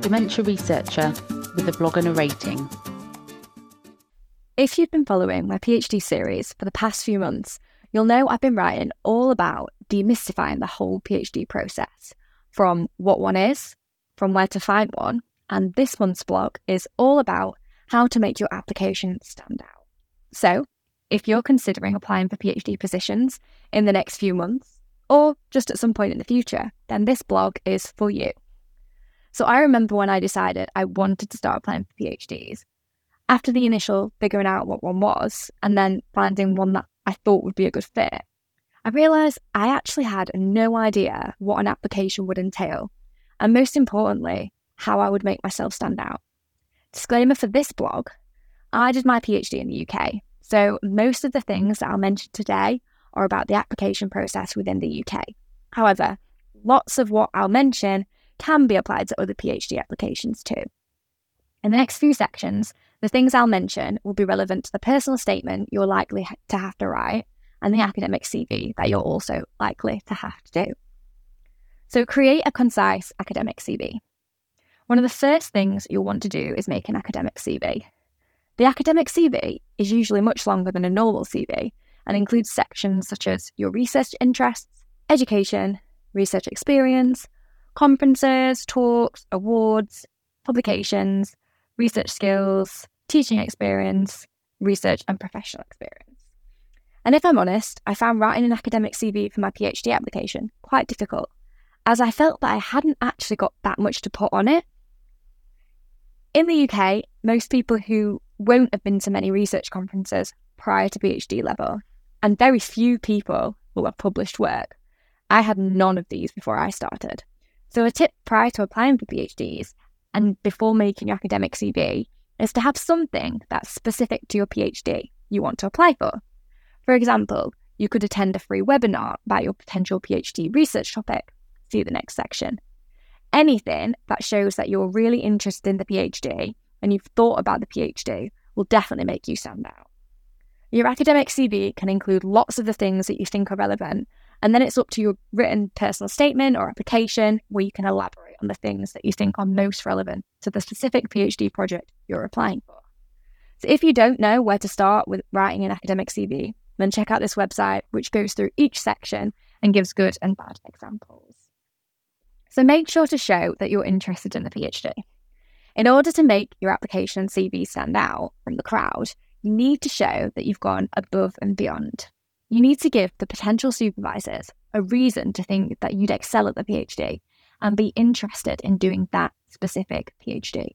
dementia researcher with a blog and a rating. If you've been following my PhD series for the past few months, you'll know I've been writing all about demystifying the whole PhD process from what one is, from where to find one, and this month's blog is all about how to make your application stand out. So, if you're considering applying for PhD positions in the next few months, or just at some point in the future, then this blog is for you. So I remember when I decided I wanted to start applying for PhDs. After the initial figuring out what one was and then finding one that I thought would be a good fit, I realised I actually had no idea what an application would entail, and most importantly, how I would make myself stand out. Disclaimer for this blog I did my PhD in the UK, so most of the things that I'll mention today are about the application process within the UK. However, lots of what I'll mention can be applied to other PhD applications too. In the next few sections, the things I'll mention will be relevant to the personal statement you're likely to have to write and the academic CV that you're also likely to have to do. So, create a concise academic CV. One of the first things you'll want to do is make an academic CV. The academic CV is usually much longer than a normal CV and includes sections such as your research interests, education, research experience, conferences, talks, awards, publications, research skills, teaching experience, research and professional experience. And if I'm honest, I found writing an academic CV for my PhD application quite difficult, as I felt that I hadn't actually got that much to put on it. In the UK, most people who won't have been to many research conferences prior to PhD level, and very few people will have published work. I had none of these before I started. So, a tip prior to applying for PhDs and before making your academic CV is to have something that's specific to your PhD you want to apply for. For example, you could attend a free webinar about your potential PhD research topic. See the next section. Anything that shows that you're really interested in the PhD and you've thought about the PhD will definitely make you stand out. Your academic CV can include lots of the things that you think are relevant, and then it's up to your written personal statement or application where you can elaborate on the things that you think are most relevant to the specific PhD project you're applying for. So if you don't know where to start with writing an academic CV, then check out this website, which goes through each section and gives good and bad examples. So make sure to show that you're interested in the PhD. In order to make your application CV stand out from the crowd, you need to show that you've gone above and beyond. You need to give the potential supervisors a reason to think that you'd excel at the PhD and be interested in doing that specific PhD.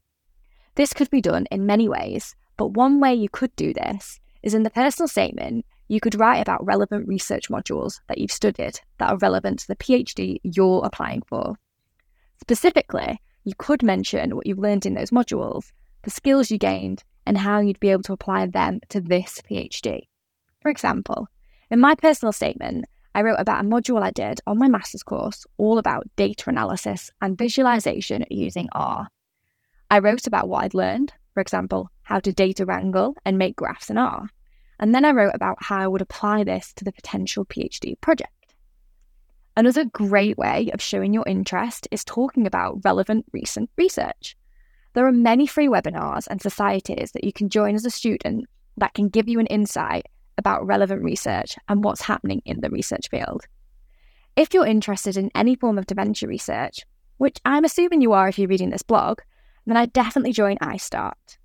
This could be done in many ways, but one way you could do this is in the personal statement, you could write about relevant research modules that you've studied that are relevant to the PhD you're applying for. Specifically, you could mention what you've learned in those modules, the skills you gained, and how you'd be able to apply them to this PhD. For example, in my personal statement, I wrote about a module I did on my master's course all about data analysis and visualization using R. I wrote about what I'd learned, for example, how to data wrangle and make graphs in R. And then I wrote about how I would apply this to the potential PhD project. Another great way of showing your interest is talking about relevant recent research. There are many free webinars and societies that you can join as a student that can give you an insight about relevant research and what's happening in the research field. If you're interested in any form of dementia research, which I'm assuming you are if you're reading this blog, then I'd definitely join ISTAART.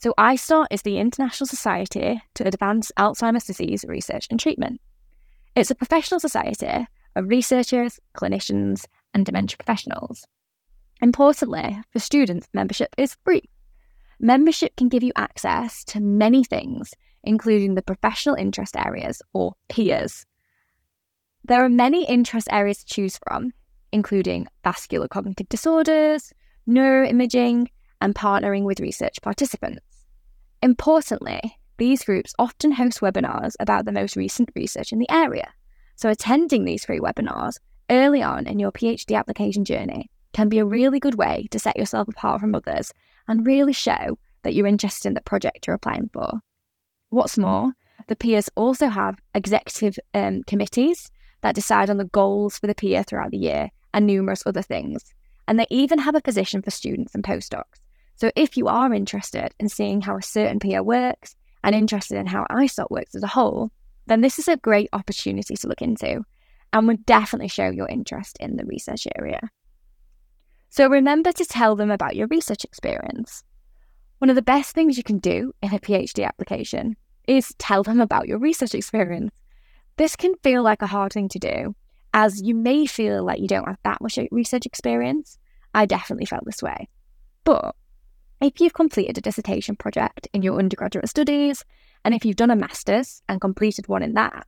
So, ISTAART is the International Society to Advance Alzheimer's Disease Research and Treatment. It's a professional society of researchers, clinicians, and dementia professionals. Importantly, for students, membership is free. Membership can give you access to many things, including the professional interest areas or peers. There are many interest areas to choose from, including vascular cognitive disorders, neuroimaging, and partnering with research participants. Importantly, these groups often host webinars about the most recent research in the area. So, attending these free webinars early on in your PhD application journey can be a really good way to set yourself apart from others and really show that you're interested in the project you're applying for. What's more, the peers also have executive um, committees that decide on the goals for the peer throughout the year and numerous other things. And they even have a position for students and postdocs. So if you are interested in seeing how a certain peer works and interested in how ISTAART works as a whole, then this is a great opportunity to look into and would definitely show your interest in the research area. So remember to tell them about your research experience. One of the best things you can do in a PhD application is tell them about your research experience. This can feel like a hard thing to do, as you may feel like you don't have that much research experience. I definitely felt this way. But if you've completed a dissertation project in your undergraduate studies, and if you've done a master's and completed one in that,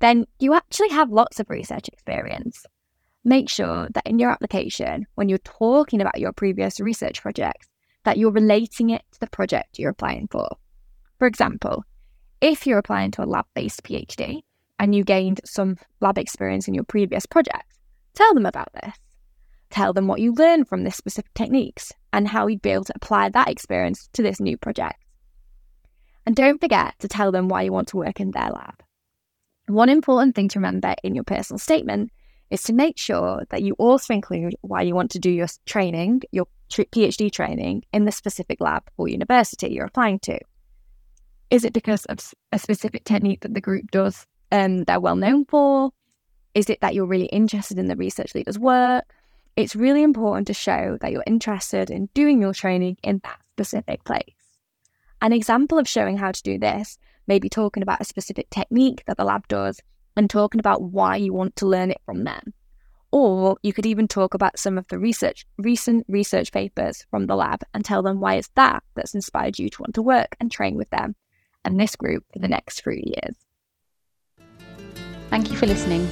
then you actually have lots of research experience. Make sure that in your application, when you're talking about your previous research projects, that you're relating it to the project you're applying for. For example, if you're applying to a lab based PhD and you gained some lab experience in your previous project, tell them about this. Tell them what you learned from this specific techniques and how you'd be able to apply that experience to this new project. And don't forget to tell them why you want to work in their lab. One important thing to remember in your personal statement is to make sure that you also include why you want to do your training, your PhD training in the specific lab or university you're applying to. Is it because of a specific technique that the group does um, they're well known for? Is it that you're really interested in the research leader's work? it's really important to show that you're interested in doing your training in that specific place. An example of showing how to do this may be talking about a specific technique that the lab does and talking about why you want to learn it from them. Or you could even talk about some of the research, recent research papers from the lab and tell them why it's that that's inspired you to want to work and train with them and this group for the next three years. Thank you for listening.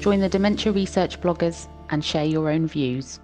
Join the Dementia Research bloggers and share your own views.